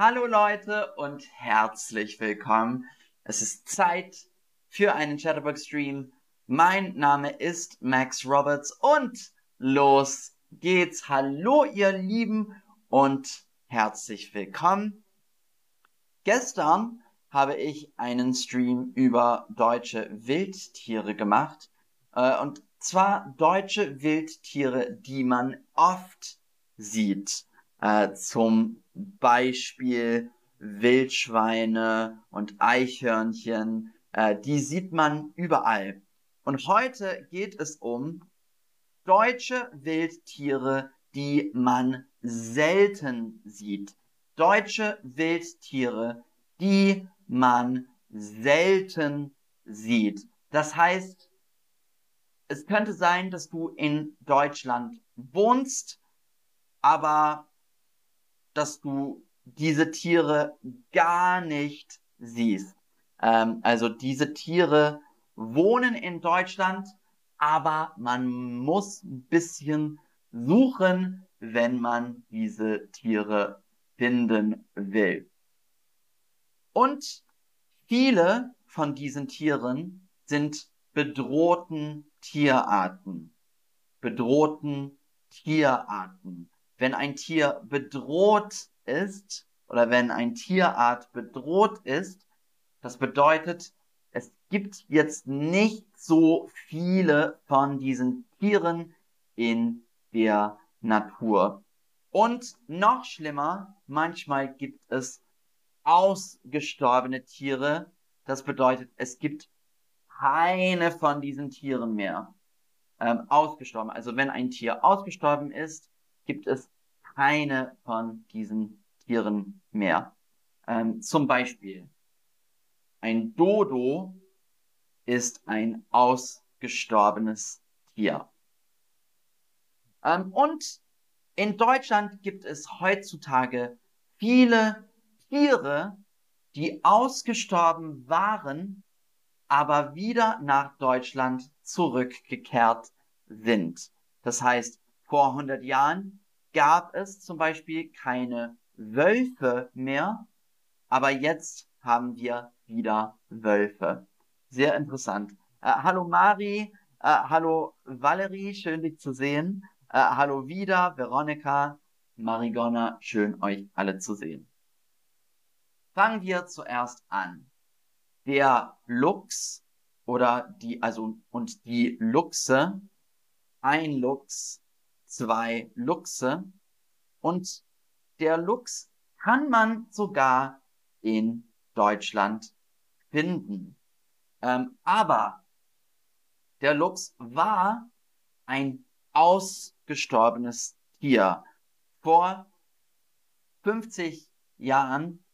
Hallo Leute und herzlich willkommen. Es ist Zeit für einen Chatterbox Stream. Mein Name ist Max Roberts und los geht's. Hallo ihr Lieben und herzlich willkommen. Gestern habe ich einen Stream über deutsche Wildtiere gemacht. Äh, und zwar deutsche Wildtiere, die man oft sieht. Äh, zum Beispiel Wildschweine und Eichhörnchen. Äh, die sieht man überall. Und heute geht es um deutsche Wildtiere, die man selten sieht. Deutsche Wildtiere, die man selten sieht. Das heißt, es könnte sein, dass du in Deutschland wohnst, aber dass du diese Tiere gar nicht siehst. Ähm, also diese Tiere wohnen in Deutschland, aber man muss ein bisschen suchen, wenn man diese Tiere finden will. Und viele von diesen Tieren sind bedrohten Tierarten. Bedrohten Tierarten. Wenn ein Tier bedroht ist oder wenn ein Tierart bedroht ist, das bedeutet, es gibt jetzt nicht so viele von diesen Tieren in der Natur. Und noch schlimmer, manchmal gibt es ausgestorbene Tiere. Das bedeutet, es gibt keine von diesen Tieren mehr. Ähm, ausgestorben. Also wenn ein Tier ausgestorben ist, gibt es keine von diesen Tieren mehr. Ähm, zum Beispiel ein Dodo ist ein ausgestorbenes Tier. Ähm, und in Deutschland gibt es heutzutage viele Tiere, die ausgestorben waren, aber wieder nach Deutschland zurückgekehrt sind. Das heißt, vor 100 Jahren gab es zum Beispiel keine Wölfe mehr, aber jetzt haben wir wieder Wölfe. Sehr interessant. Äh, hallo Mari, äh, hallo Valerie, schön dich zu sehen. Äh, hallo wieder, Veronika, Marigonna, schön euch alle zu sehen. Fangen wir zuerst an. Der Luchs oder die, also, und die Luchse, ein Luchs, zwei Luchse und der Luchs kann man sogar in Deutschland finden. Ähm, aber der Luchs war ein ausgestorbenes Tier. Vor 50 Jahren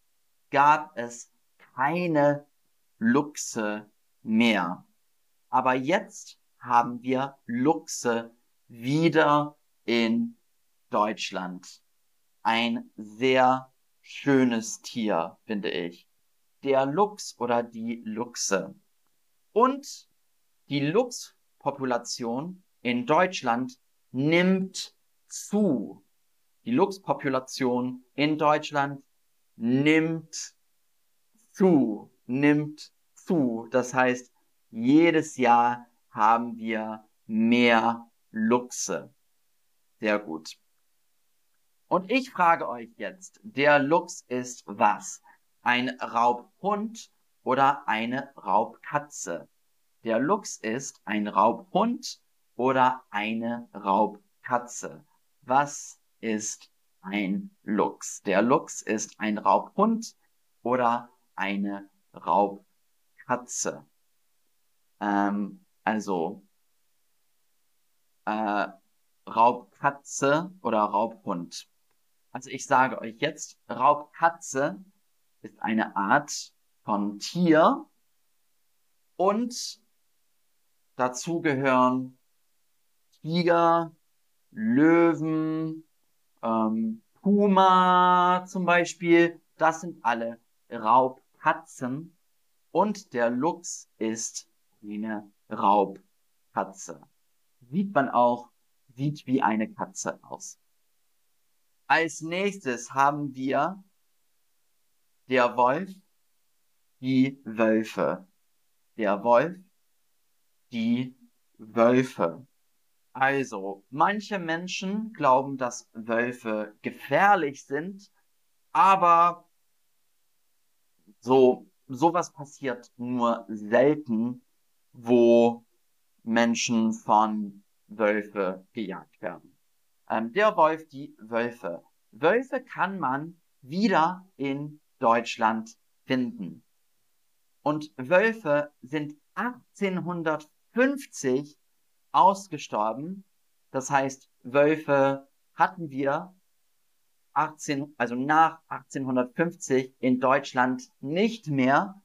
gab es keine Luchse mehr. Aber jetzt haben wir Luchse wieder in Deutschland. Ein sehr schönes Tier, finde ich. Der Luchs oder die Luchse. Und die Luchspopulation in Deutschland nimmt zu. Die Luchspopulation in Deutschland nimmt zu, nimmt zu. Das heißt, jedes Jahr haben wir mehr Luchse. Sehr gut. Und ich frage euch jetzt, der Luchs ist was? Ein Raubhund oder eine Raubkatze? Der Luchs ist ein Raubhund oder eine Raubkatze. Was ist ein Luchs. Der Luchs ist ein Raubhund oder eine Raubkatze. Ähm, also äh, Raubkatze oder Raubhund. Also ich sage euch jetzt, Raubkatze ist eine Art von Tier und dazu gehören Tiger, Löwen, ähm, Puma zum Beispiel, das sind alle Raubkatzen und der Luchs ist eine Raubkatze. Sieht man auch, sieht wie eine Katze aus. Als nächstes haben wir Der Wolf, die Wölfe. Der Wolf, die Wölfe. Also, manche Menschen glauben, dass Wölfe gefährlich sind, aber so, sowas passiert nur selten, wo Menschen von Wölfe gejagt werden. Ähm, der Wolf, die Wölfe. Wölfe kann man wieder in Deutschland finden. Und Wölfe sind 1850 ausgestorben. Das heißt, Wölfe hatten wir 18, also nach 1850 in Deutschland nicht mehr.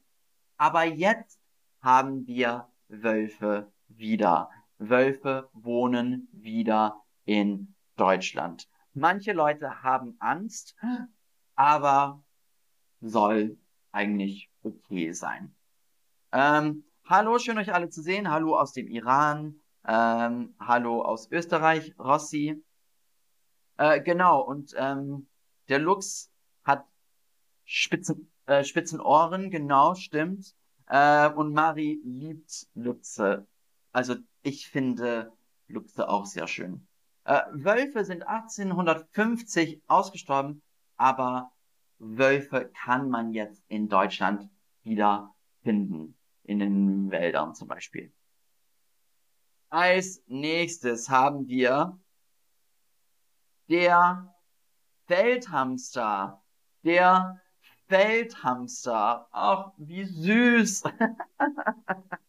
Aber jetzt haben wir Wölfe wieder. Wölfe wohnen wieder in Deutschland. Manche Leute haben Angst, aber soll eigentlich okay sein. Ähm, hallo, schön euch alle zu sehen. Hallo aus dem Iran. Ähm, hallo aus Österreich, Rossi. Äh, genau, und ähm, der Lux hat spitzen, äh, spitzen Ohren, genau, stimmt. Äh, und Mari liebt Luchse. Also ich finde Luchse auch sehr schön. Äh, Wölfe sind 1850 ausgestorben, aber Wölfe kann man jetzt in Deutschland wieder finden. In den Wäldern zum Beispiel. Als nächstes haben wir der Feldhamster. Der Feldhamster. Ach, wie süß.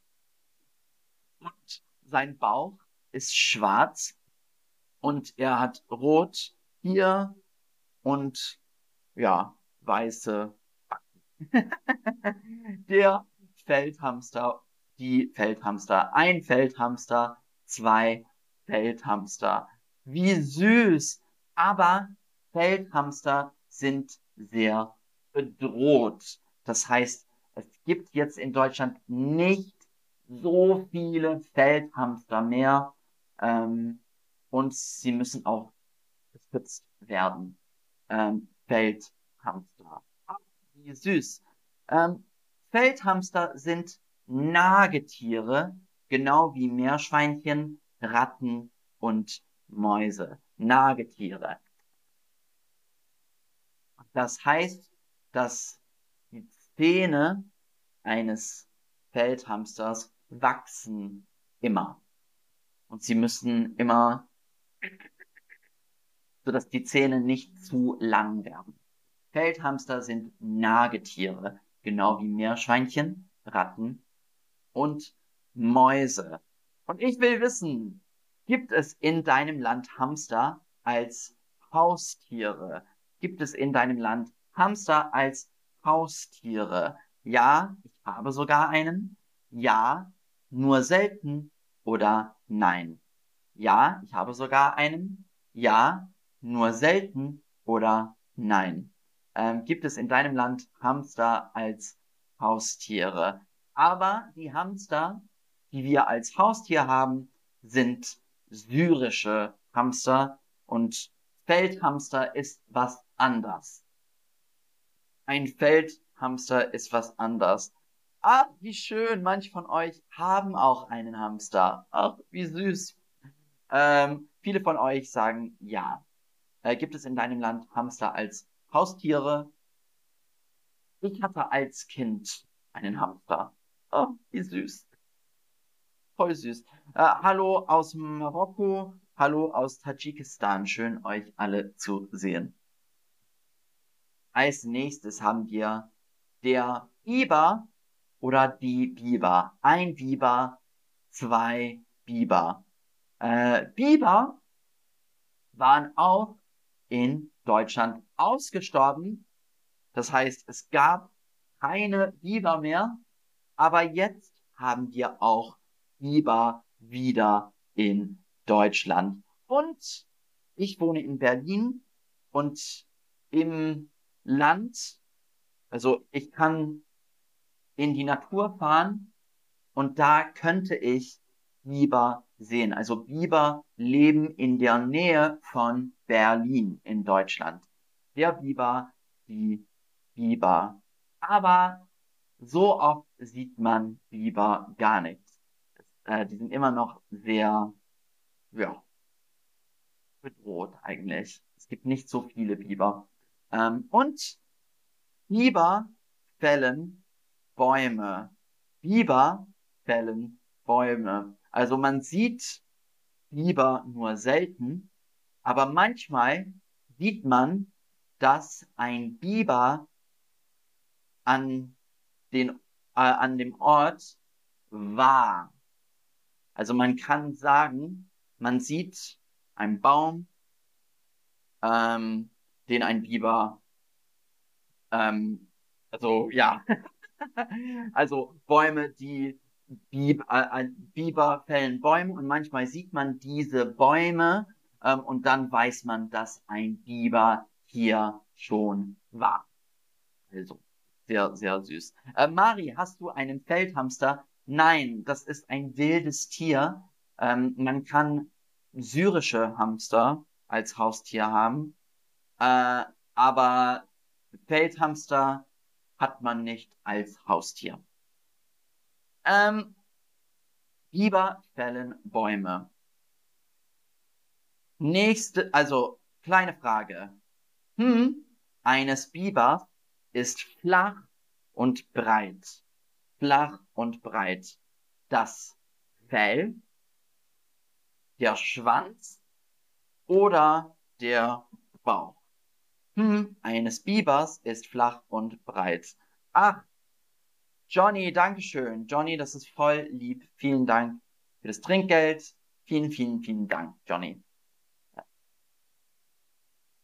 sein Bauch ist schwarz und er hat rot hier und ja, weiße Backen. Der Feldhamster, die Feldhamster, ein Feldhamster, zwei Feldhamster. Wie süß! Aber Feldhamster sind sehr bedroht. Das heißt, es gibt jetzt in Deutschland nicht so viele Feldhamster mehr ähm, und sie müssen auch geschützt werden. Ähm, Feldhamster. Ach, wie süß. Ähm, Feldhamster sind Nagetiere, genau wie Meerschweinchen, Ratten und Mäuse. Nagetiere. Das heißt, dass die Zähne eines Feldhamsters wachsen immer. Und sie müssen immer, sodass die Zähne nicht zu lang werden. Feldhamster sind Nagetiere, genau wie Meerschweinchen, Ratten und Mäuse. Und ich will wissen, gibt es in deinem Land Hamster als Haustiere? Gibt es in deinem Land Hamster als Haustiere? Ja, ich habe sogar einen. Ja, nur selten oder nein. Ja, ich habe sogar einen. Ja, nur selten oder nein. Ähm, gibt es in deinem Land Hamster als Haustiere? Aber die Hamster, die wir als Haustier haben, sind syrische Hamster und Feldhamster ist was anders. Ein Feldhamster ist was anders. Ah, wie schön, manche von euch haben auch einen Hamster. Ach, wie süß. Ähm, viele von euch sagen ja. Äh, gibt es in deinem Land Hamster als Haustiere? Ich hatte als Kind einen Hamster. Oh, wie süß. Voll süß. Äh, hallo aus Marokko, hallo aus Tadschikistan. Schön, euch alle zu sehen. Als nächstes haben wir der Biber oder die Biber. Ein Biber, zwei Biber. Äh, Biber waren auch in Deutschland ausgestorben. Das heißt, es gab keine Biber mehr, aber jetzt haben wir auch Biber wieder in Deutschland. Und ich wohne in Berlin und im Land, also ich kann in die Natur fahren und da könnte ich Biber sehen. Also Biber leben in der Nähe von Berlin in Deutschland. Der Biber, die Biber. Aber so oft sieht man Biber gar nicht. Äh, die sind immer noch sehr, ja, bedroht eigentlich. Es gibt nicht so viele Biber. Ähm, und Biber fällen Bäume. Biber fällen Bäume. Also man sieht Biber nur selten, aber manchmal sieht man, dass ein Biber an, den, äh, an dem Ort war. Also man kann sagen, man sieht einen Baum, ähm, den ein Biber, ähm, also ja, also Bäume, die Biber, äh, Biber fällen Bäume und manchmal sieht man diese Bäume ähm, und dann weiß man, dass ein Biber hier schon war. Also, sehr, sehr süß. Äh, Mari, hast du einen Feldhamster? Nein, das ist ein wildes Tier. Ähm, man kann syrische Hamster als Haustier haben, äh, aber Feldhamster hat man nicht als Haustier. Ähm, Biber fällen Bäume. Nächste, also kleine Frage. Hm, eines Bibers ist flach und breit. Flach und breit. Das Fell, der Schwanz oder der Bauch. Hm, eines Bibers ist flach und breit. Ach, Johnny, Dankeschön. Johnny, das ist voll lieb. Vielen Dank für das Trinkgeld. Vielen, vielen, vielen Dank, Johnny.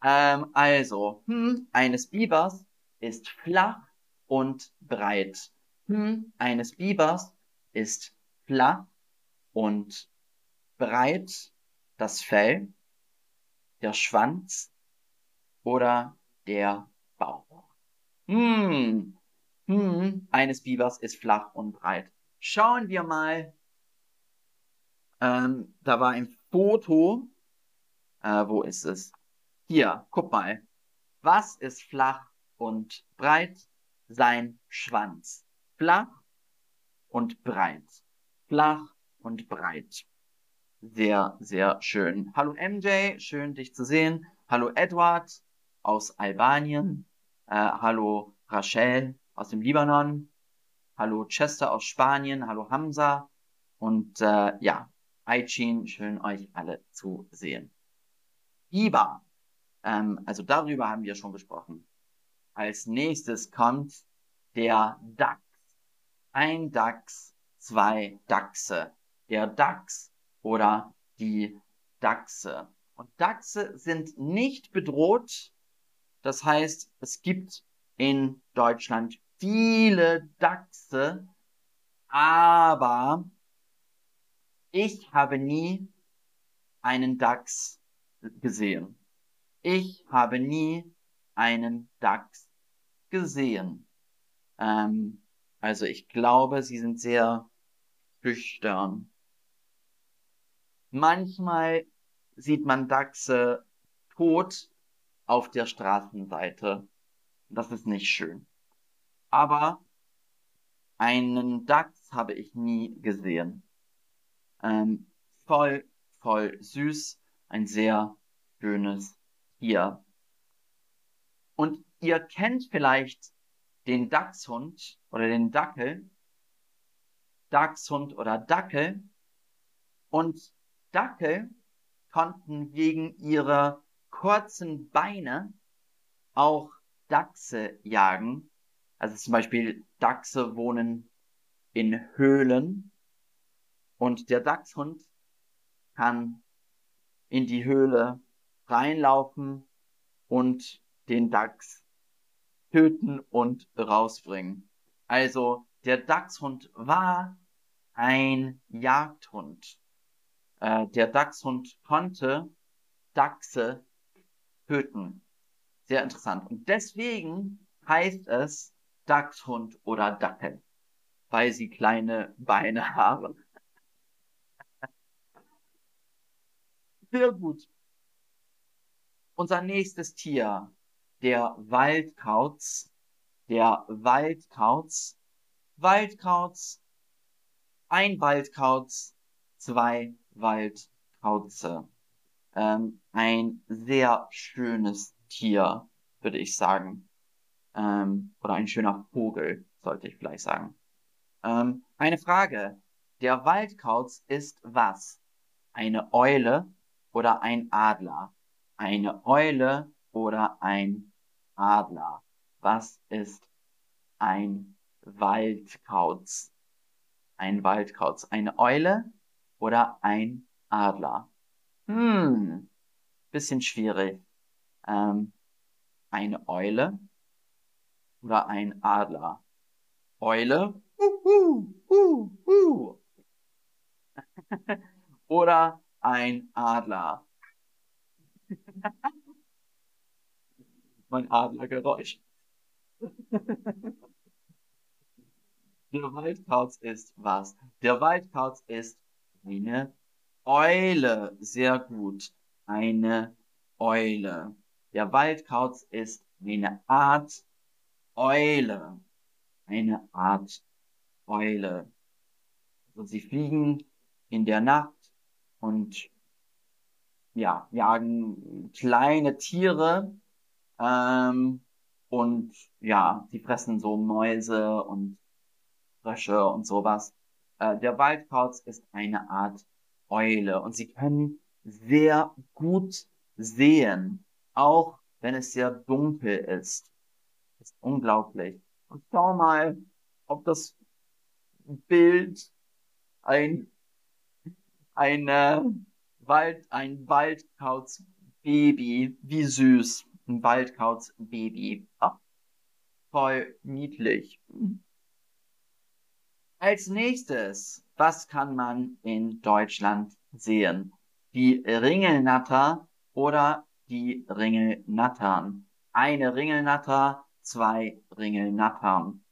Ähm, also, hm, eines Bibers ist flach und breit. Hm, eines Bibers ist flach und breit das Fell, der Schwanz oder der Bauch. Hm, hm, eines Bibers ist flach und breit. Schauen wir mal. Ähm, da war ein Foto. Äh, wo ist es? Hier, guck mal. Was ist flach und breit? Sein Schwanz. Flach und breit. Flach und breit. Sehr, sehr schön. Hallo MJ, schön dich zu sehen. Hallo Edward aus Albanien. Äh, hallo Rachel aus dem Libanon. Hallo Chester aus Spanien. Hallo Hamza. Und äh, ja, Aichin, schön euch alle zu sehen. Biber. Ähm, also darüber haben wir schon gesprochen. Als nächstes kommt der Dachs. Ein Dachs, zwei Dachse. Der Dachs oder die Dachse. Und Dachse sind nicht bedroht. Das heißt, es gibt in Deutschland viele Dachse, aber ich habe nie einen Dachs gesehen. Ich habe nie einen Dachs gesehen. Ähm, also ich glaube, sie sind sehr schüchtern. Manchmal sieht man Dachse tot auf der Straßenseite. Das ist nicht schön. Aber einen Dachs habe ich nie gesehen. Ähm, voll, voll süß. Ein sehr schönes Tier. Und ihr kennt vielleicht den Dachshund oder den Dackel. Dachshund oder Dackel. Und Dackel konnten wegen ihrer kurzen Beine auch Dachse jagen. Also zum Beispiel Dachse wohnen in Höhlen und der Dachshund kann in die Höhle reinlaufen und den Dachs töten und rausbringen. Also der Dachshund war ein Jagdhund. Äh, der Dachshund konnte Dachse töten. Sehr interessant. Und deswegen heißt es Dachshund oder Dackel, weil sie kleine Beine haben. Sehr gut. Unser nächstes Tier, der Waldkauz. der Waldkauz, Waldkauz, ein Waldkauz, zwei Waldkauze. Ähm, ein sehr schönes Tier, würde ich sagen. Ähm, oder ein schöner Vogel, sollte ich vielleicht sagen. Ähm, eine Frage. Der Waldkauz ist was? Eine Eule oder ein Adler? Eine Eule oder ein Adler? Was ist ein Waldkauz? Ein Waldkauz. Eine Eule oder ein Adler? Hm, bisschen schwierig. Ähm, eine Eule oder ein Adler? Eule uh, uh, uh, oder ein Adler? mein Adlergeräusch. Der Waldkauz ist was? Der Waldkauz ist eine Eule. Sehr gut. Eine Eule. Der Waldkauz ist eine Art Eule. Eine Art Eule. Also sie fliegen in der Nacht und ja, jagen kleine Tiere ähm, und ja, die fressen so Mäuse und Frösche und sowas. Äh, der Waldkauz ist eine Art Eule und sie können sehr gut sehen, auch wenn es sehr dunkel ist. Das ist unglaublich. Und schau mal, ob das Bild ein, ein äh, Wald, ein Waldkauz-Baby, wie süß. Ein Waldkauz-Baby. Ah, voll niedlich. Als nächstes, was kann man in Deutschland sehen? Die Ringelnatter oder die Ringelnattern? Eine Ringelnatter, zwei Ringelnattern.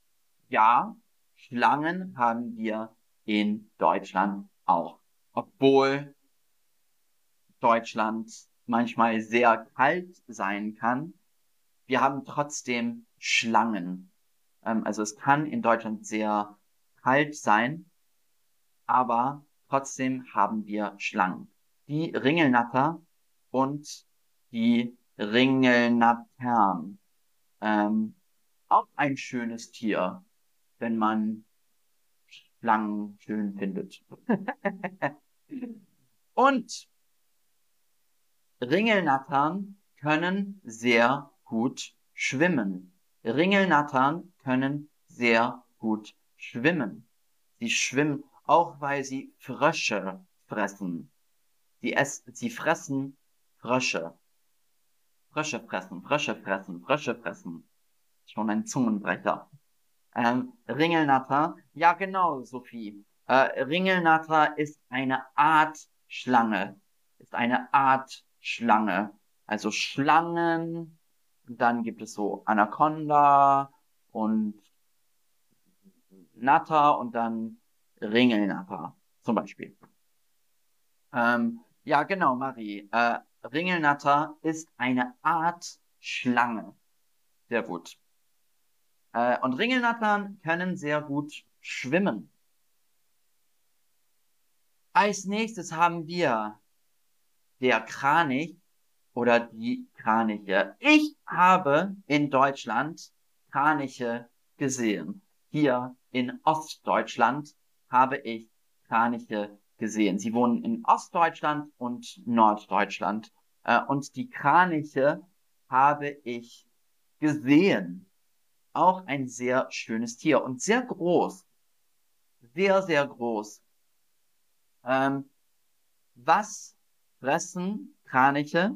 Ja, Schlangen haben wir in Deutschland auch. Obwohl Deutschland manchmal sehr kalt sein kann, wir haben trotzdem Schlangen. Ähm, also es kann in Deutschland sehr kalt sein, aber trotzdem haben wir Schlangen. Die Ringelnatter und die Ringelnattern. Ähm, auch ein schönes Tier, wenn man Schlangen schön findet. und Ringelnattern können sehr gut schwimmen. Ringelnattern können sehr gut schwimmen. Sie schwimmen auch, weil sie Frösche fressen. Sie, essen, sie fressen Frösche. Frösche fressen, Frösche fressen, Frösche fressen. Schon ein Zungenbrecher. Ähm, Ringelnatter, ja genau, Sophie. Äh, Ringelnatter ist eine Art Schlange. Ist eine Art Schlange. Also Schlangen, dann gibt es so Anaconda und Natter und dann Ringelnatter zum Beispiel. Ähm, ja, genau, Marie. Äh, Ringelnatter ist eine Art Schlange. Sehr gut. Äh, und Ringelnattern können sehr gut schwimmen. Als nächstes haben wir der Kranich oder die Kraniche. Ich habe in Deutschland Kraniche gesehen. Hier in Ostdeutschland habe ich Kraniche gesehen. Sie wohnen in Ostdeutschland und Norddeutschland. Äh, und die Kraniche habe ich gesehen. Auch ein sehr schönes Tier und sehr groß. Sehr, sehr groß. Ähm, was fressen Kraniche?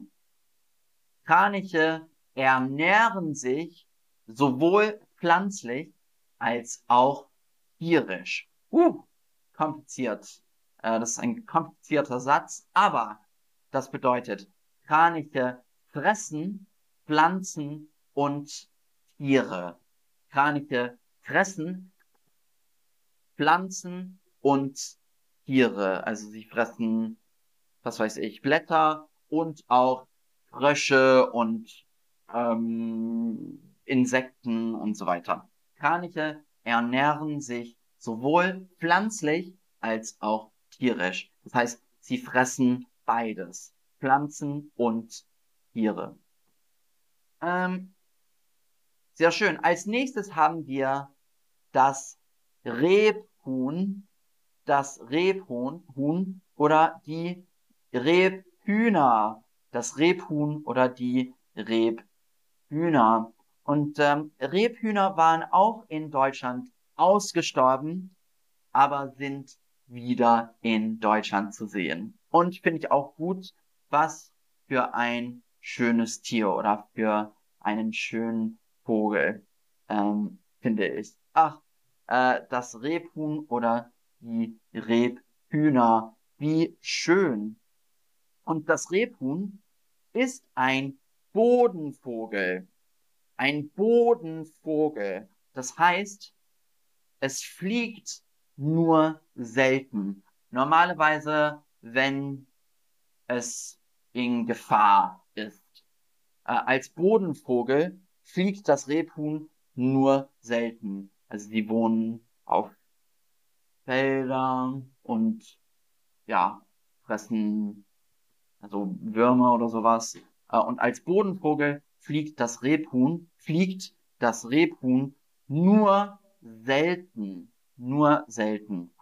Kraniche ernähren sich sowohl pflanzlich als auch tierisch. Uh, kompliziert. Äh, das ist ein komplizierter Satz, aber das bedeutet, Kraniche fressen Pflanzen und Tiere. Kraniche fressen Pflanzen und Tiere. Also sie fressen was weiß ich, Blätter und auch Frösche und ähm, Insekten und so weiter. Kraniche ernähren sich sowohl pflanzlich als auch tierisch. Das heißt, sie fressen beides. Pflanzen und Tiere. Ähm, sehr schön. Als nächstes haben wir das Rebhuhn, das Rebhuhn Huhn oder die Rebhühner, das Rebhuhn oder die Rebhühner. Und ähm, Rebhühner waren auch in Deutschland ausgestorben, aber sind wieder in Deutschland zu sehen. Und finde ich auch gut, was für ein schönes Tier oder für einen schönen Vogel, ähm, finde ich. Ach, äh, das Rebhuhn oder die Rebhühner, wie schön. Und das Rebhuhn ist ein Bodenvogel. Ein Bodenvogel. Das heißt, es fliegt nur selten. Normalerweise, wenn es in Gefahr ist. Äh, als Bodenvogel fliegt das Rebhuhn nur selten. Also sie wohnen auf Feldern und ja, fressen also Würmer oder sowas. Äh, und als Bodenvogel fliegt das Rebhuhn, fliegt das Rebhuhn nur selten, nur selten.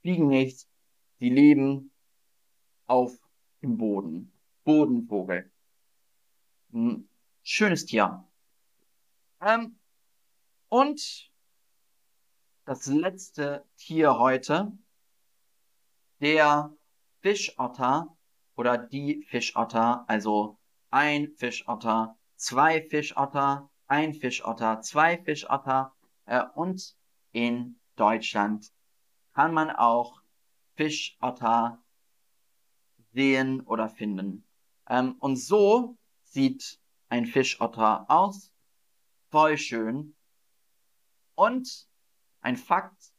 Fliegen nicht, sie leben auf dem Boden. Bodenvogel. Hm, schönes Tier. Ähm, und das letzte Tier heute, der Fischotter oder die Fischotter, also ein Fischotter, zwei Fischotter, ein Fischotter, zwei Fischotter äh, und in Deutschland kann man auch Fischotter sehen oder finden. Ähm, und so sieht ein Fischotter aus. Voll schön. Und ein Fakt,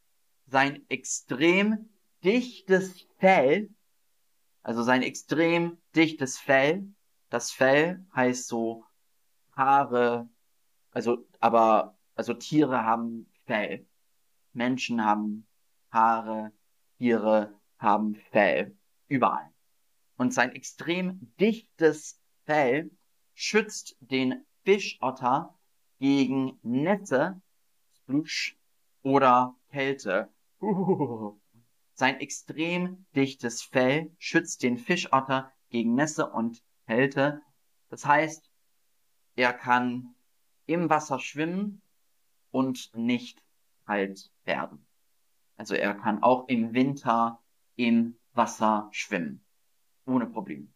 sein extrem dichtes Fell, also sein extrem dichtes Fell, das Fell heißt so Haare, also, aber, also Tiere haben Fell. Menschen haben Haare, Tiere haben Fell. Überall. Und sein extrem dichtes Fell schützt den Fischotter gegen Nässe, Splush oder Kälte. Sein extrem dichtes Fell schützt den Fischotter gegen Nässe und Kälte. Das heißt, er kann im Wasser schwimmen und nicht kalt werden. Also er kann auch im Winter im Wasser schwimmen. Ohne Problem.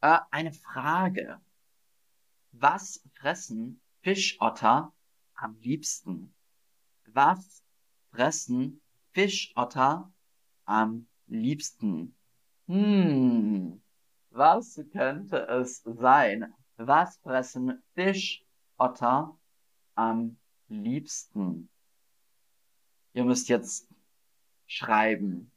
Äh, eine Frage. Was fressen Fischotter am liebsten? Was fressen Fischotter am liebsten? Hm, was könnte es sein? Was fressen Fischotter am liebsten? Ihr müsst jetzt schreiben.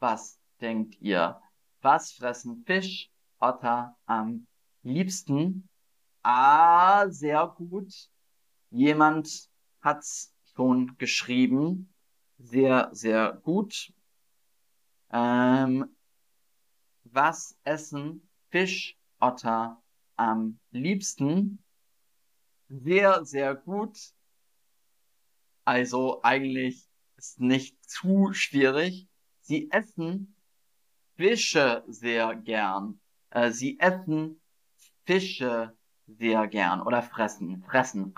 Was denkt ihr? Was fressen Fischotter am liebsten? Ah, sehr gut. Jemand hat's schon geschrieben. Sehr, sehr gut. Ähm, was essen Fischotter am liebsten? Sehr, sehr gut. Also eigentlich ist nicht zu schwierig. Sie essen Fische sehr gern. Äh, sie essen Fische sehr gern oder fressen, fressen,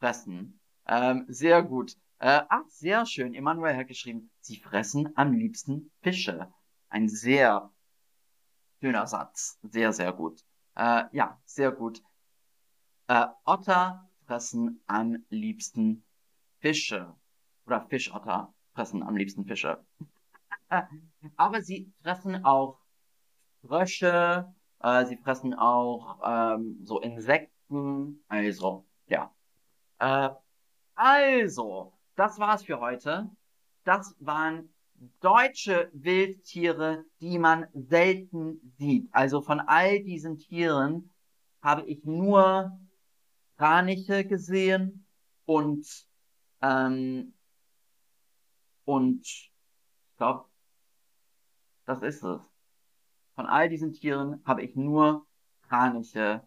fressen. Ähm, sehr gut. Äh, ach, sehr schön. Emanuel hat geschrieben, sie fressen am liebsten Fische. Ein sehr schöner Satz. Sehr, sehr gut. Äh, ja, sehr gut. Äh, Otter fressen am liebsten Fische. Oder Fischotter fressen am liebsten Fische. Aber sie fressen auch Frösche, äh, sie fressen auch ähm, so Insekten. Also, ja. Äh, also, das war's für heute. Das waren deutsche Wildtiere, die man selten sieht. Also von all diesen Tieren habe ich nur Kraniche gesehen und ähm, und ich glaube, das ist es. Von all diesen Tieren habe ich nur Kraniche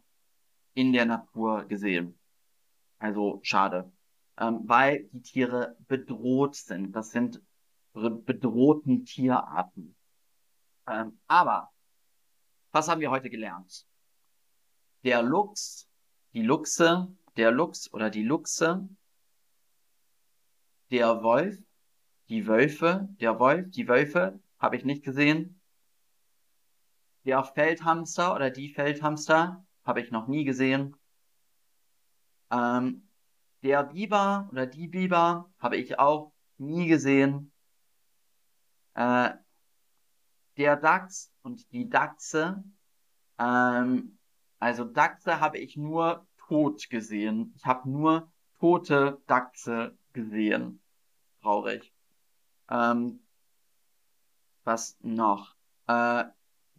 in der Natur gesehen. Also schade. Ähm, weil die Tiere bedroht sind. Das sind bedrohten Tierarten. Ähm, aber, was haben wir heute gelernt? Der Luchs, die Luchse, der Luchs oder die Luchse, der Wolf, die Wölfe, der Wolf, die Wölfe, habe ich nicht gesehen. Der Feldhamster oder die Feldhamster habe ich noch nie gesehen. Ähm, der Biber oder die Biber habe ich auch nie gesehen. Äh, der Dachs und die Dachse, ähm, also Dachse habe ich nur tot gesehen. Ich habe nur tote Dachse gesehen. Traurig. Ähm, was noch? Äh,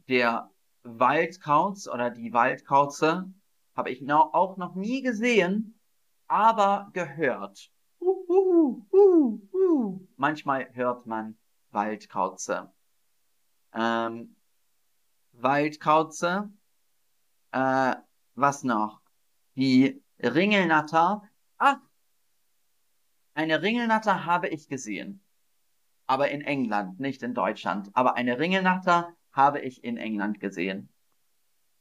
der Waldkauz oder die Waldkauze habe ich noch, auch noch nie gesehen, aber gehört. Uh, uh, uh. Manchmal hört man Waldkauze. Ähm, Waldkauze. Äh, was noch? Die Ringelnatter. Ah, eine Ringelnatter habe ich gesehen. Aber in England, nicht in Deutschland. Aber eine Ringelnatter habe ich in England gesehen.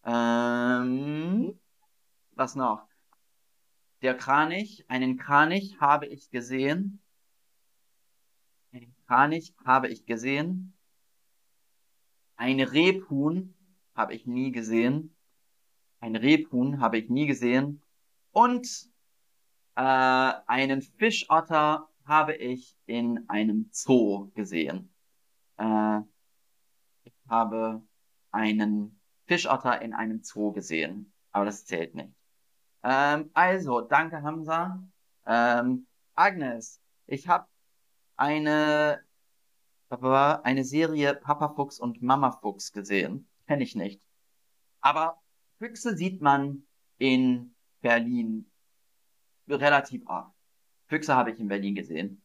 Ähm, was noch? Der Kranich, einen Kranich habe ich gesehen. Kranich habe ich gesehen. Ein Rebhuhn habe ich nie gesehen. Ein Rebhuhn habe ich nie gesehen. Und äh, einen Fischotter habe ich in einem Zoo gesehen. Äh, ich habe einen Fischotter in einem Zoo gesehen, aber das zählt nicht. Ähm, also, danke Hamza. Ähm, Agnes, ich habe eine eine Serie Papa Fuchs und Mama Fuchs gesehen. Kenne ich nicht. Aber Füchse sieht man in Berlin relativ oft. Füchse habe ich in Berlin gesehen.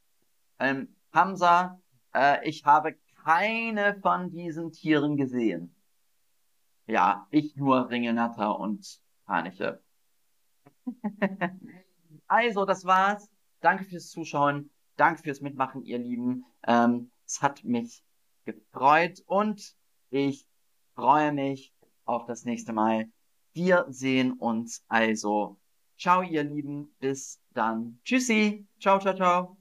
Ähm, Hamza, äh, ich habe keine von diesen Tieren gesehen. Ja, ich nur Ringelnatter und Kraniche. also, das war's. Danke fürs Zuschauen. Danke fürs Mitmachen, ihr Lieben. Ähm, es hat mich gefreut und ich freue mich auf das nächste Mal. Wir sehen uns also. Ciao, ihr Lieben. Bis dann. Tschüssi. Ciao, ciao, ciao.